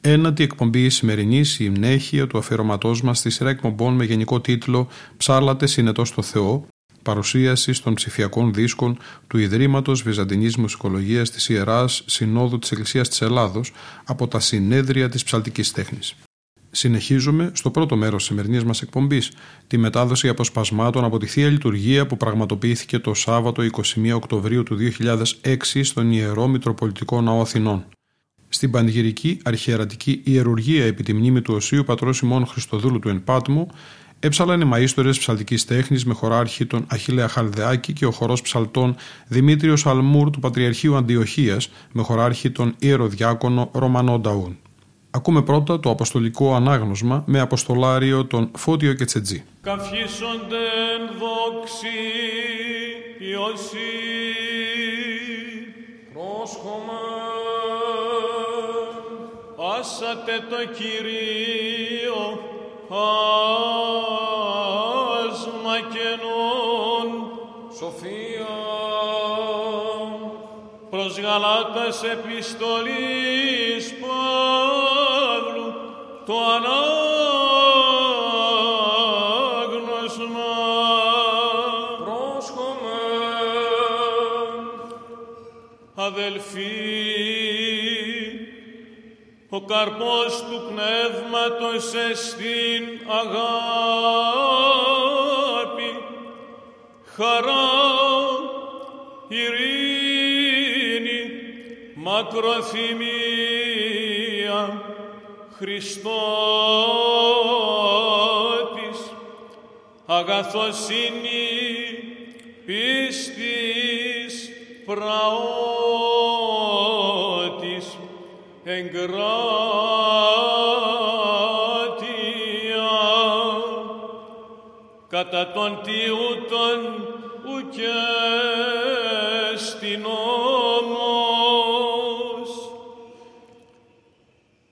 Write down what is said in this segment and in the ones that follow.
ένατη εκπομπή σημερινής η μνέχεια του αφιερωματός μας στη σειρά εκπομπών με γενικό τίτλο Ψάλατε συνετός στο Θεό, παρουσίαση των ψηφιακών δίσκων του Ιδρύματος Βυζαντινής Μουσικολογίας της Ιεράς Συνόδου της Εκκλησίας της Ελλάδος από τα συνέδρια της ψαλτικής τέχνης. Συνεχίζουμε στο πρώτο μέρος της σημερινής μας εκπομπής, τη μετάδοση αποσπασμάτων από τη θεία λειτουργία που πραγματοποιήθηκε το Σάββατο 21 Οκτωβρίου του 2006 στον Ιερό Μητροπολιτικό Ναό Αθηνών. Στην πανηγυρική αρχιερατική ιερουργία επί τη μνήμη του Οσίου Πατρός Ημών Χριστοδούλου του Ενπάτμου, έψαλαν οι μαΐστορες ψαλτικής τέχνης με χωράρχη τον Αχίλεα Χαλδεάκη και ο χορός ψαλτών Δημήτριος Αλμούρ του Πατριαρχείου Αντιοχίας με χωράρχη τον Ιεροδιάκονο Ρωμανό Νταούν. Ακούμε πρώτα το αποστολικό ανάγνωσμα με αποστολάριο τον Φώτιο Κετσετζή. Καυχήσοντεν δόξη Ιωσή πρόσχομα πάσατε το Κυρίο άσμα κενών σοφία. Προς Γαλάτας επιστολής Παύλου το ανάγνωσμα ο καρπός του πνεύματος εστίν αγάπη. Χαρά ειρήνη μακροθυμία Χριστότης. Αγαθοσύνη πίστης πραότης εγκράτεια κατά τον τιούτον ουκέ στην νόμος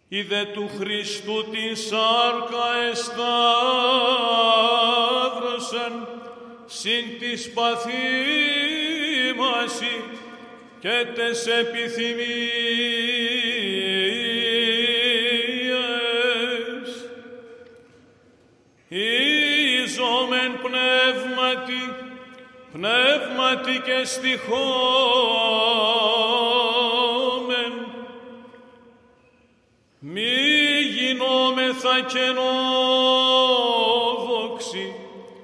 είδε του Χριστού την σάρκα εσταύρωσαν συν της παθήμαση και τες επιθυμίες. Πνεύματι και στοιχόμεν, μη γινόμεθα καινόδοξοι,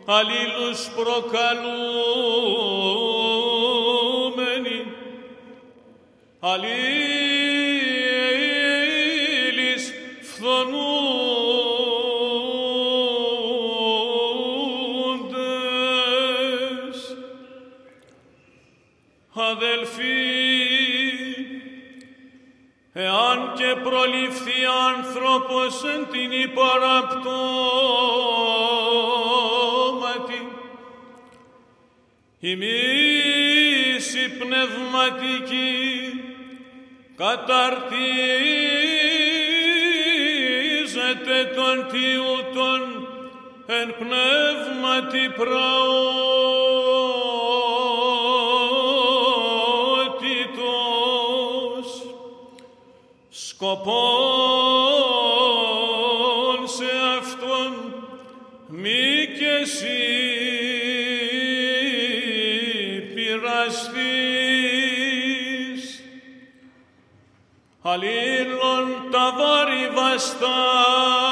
αλλήλους προκαλούμενοι, αλλήλεις άνθρωπος εν την υπαραπτώματι, η μίση πνευματική καταρτίζεται των τιούτων εν πνεύματι πραότητος. Σκοπόν está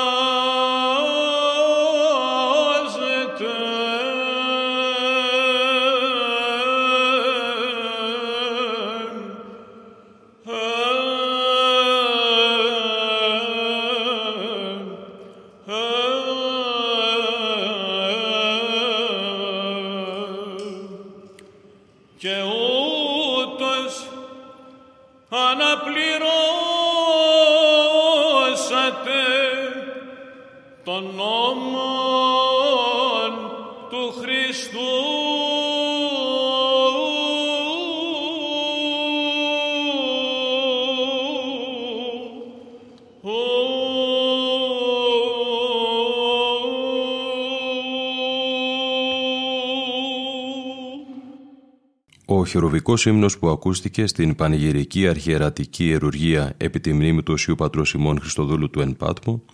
χειροβικός ύμνος που ακούστηκε στην πανηγυρική αρχιερατική ιερουργία επί τη μνήμη του Οσίου Πατρός Σιμών Χριστοδούλου του Εν Πάτμο,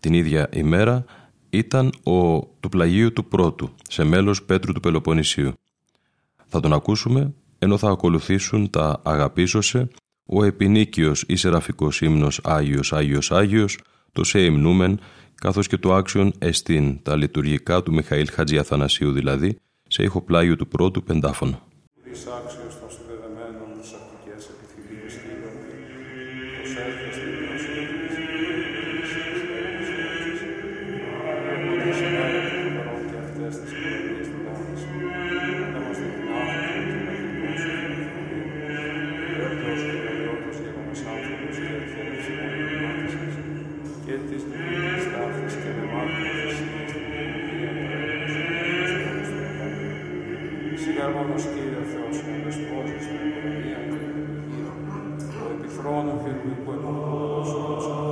την ίδια ημέρα ήταν ο του πλαγίου του πρώτου, σε μέλος Πέτρου του Πελοποννησίου. Θα τον ακούσουμε ενώ θα ακολουθήσουν τα «Αγαπήσωσε», ο επινίκιος ή σεραφικός ύμνος «Άγιος, Άγιος, Άγιος», το «Σε υμνούμεν», καθώς και το «Άξιον Εστίν», τα λειτουργικά του Μιχαήλ Χατζιαθανασίου δηλαδή, σε ηχοπλάγιο του πρώτου πεντάφωνο. Κύριε Θεός μου, δεσπόζεις στην οικονομία και την υγεία, ο επιθρόνου φυρμικού εποχόδος,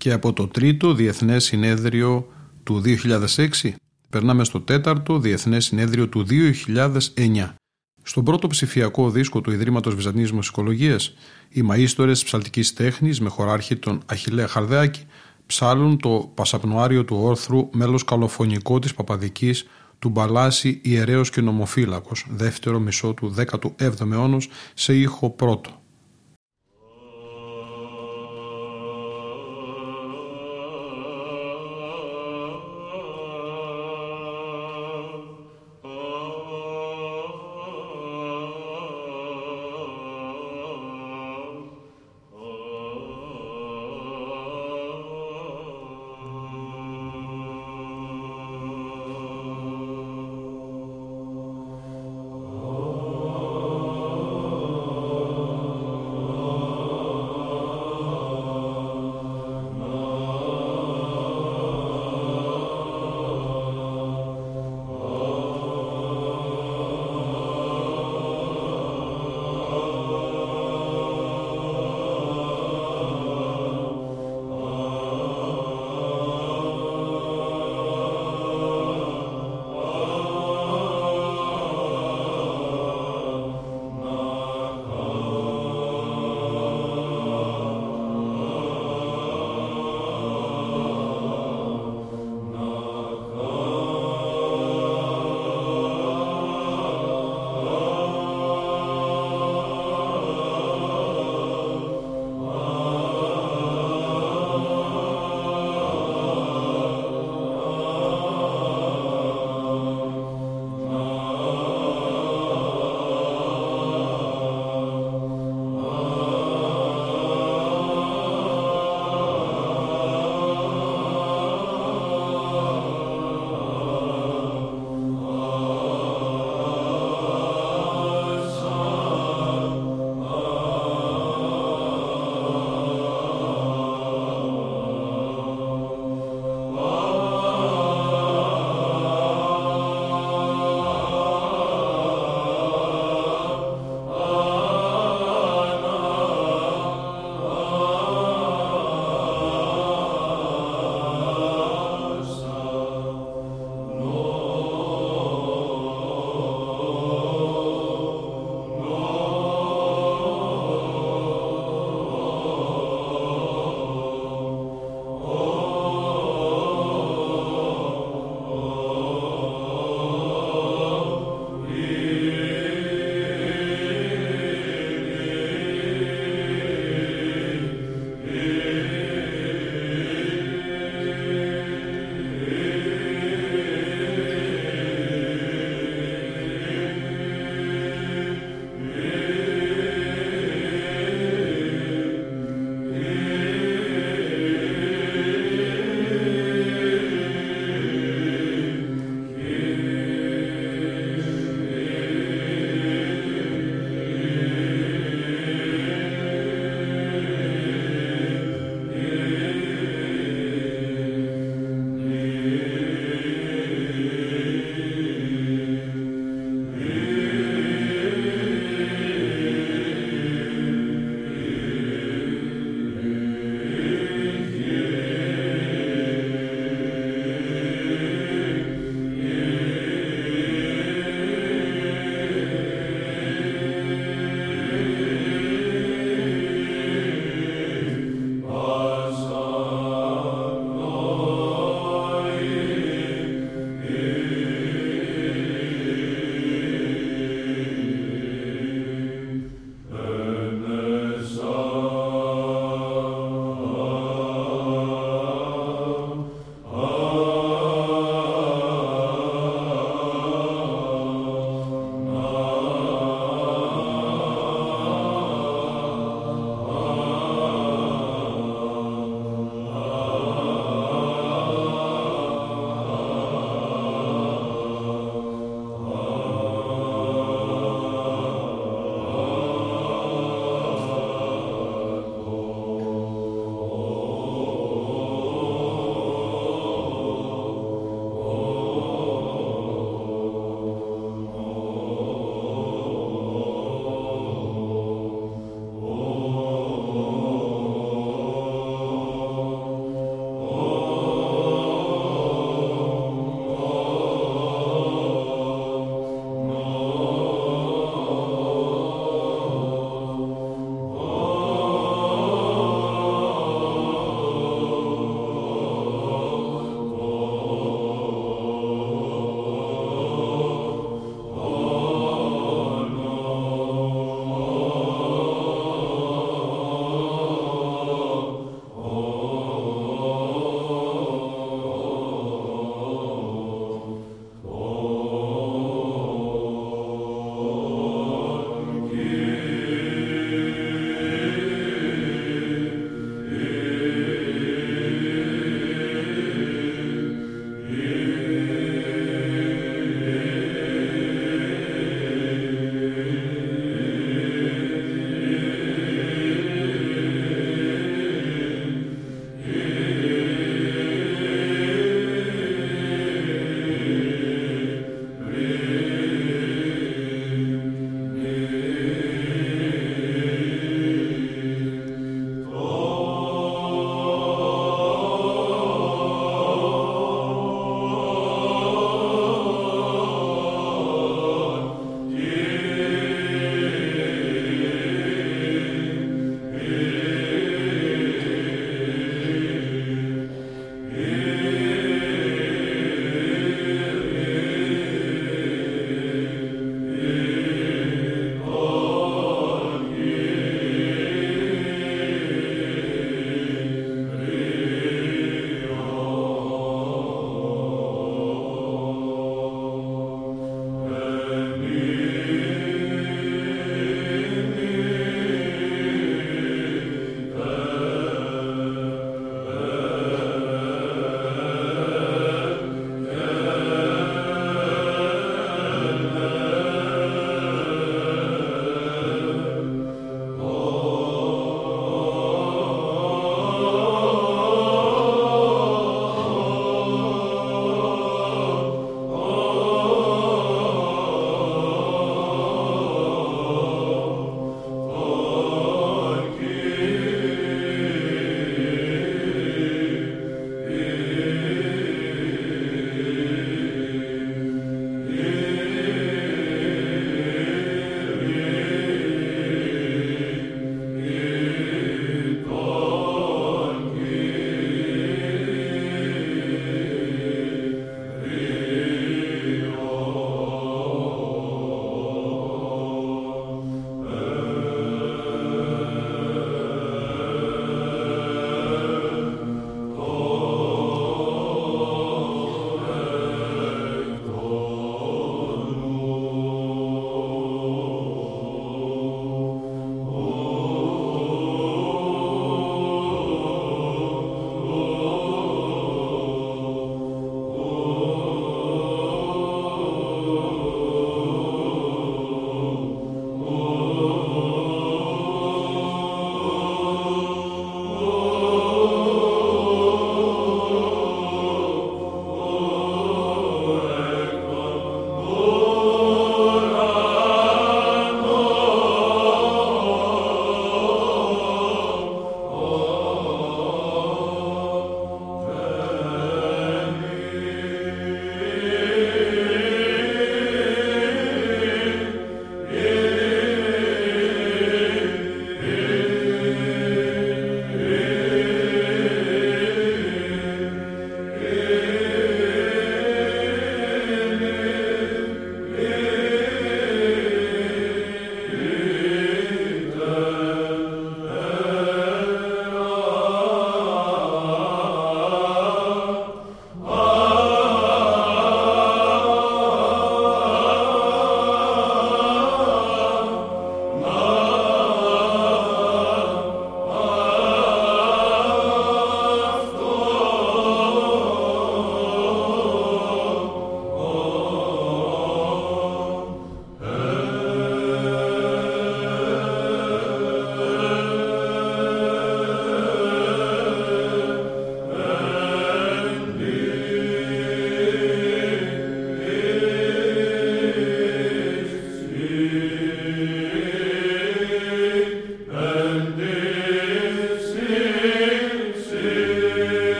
Και από το τρίτο Διεθνές Συνέδριο του 2006 περνάμε στο τέταρτο Διεθνές Συνέδριο του 2009. Στον πρώτο ψηφιακό δίσκο του Ιδρύματος Βυζαντινής Μουσικολογίας, οι μαΐστορες της ψαλτικής τέχνης με χωράρχη τον Αχιλέα Χαρδάκη ψάλουν το Πασαπνοάριο του Όρθρου μέλος καλοφωνικό της Παπαδικής του Μπαλάση Ιερέος και Νομοφύλακος, δεύτερο μισό του 17ου αιώνα σε ήχο πρώτο.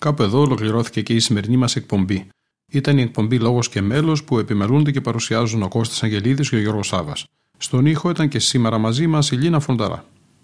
Κάπου εδώ ολοκληρώθηκε και η σημερινή μας εκπομπή. Ήταν η εκπομπή Λόγος και Μέλος που επιμελούνται και παρουσιάζουν ο Κώστας Αγγελίδης και ο Γιώργος Σάβα. Στον ήχο ήταν και σήμερα μαζί μας η Λίνα Φονταρά.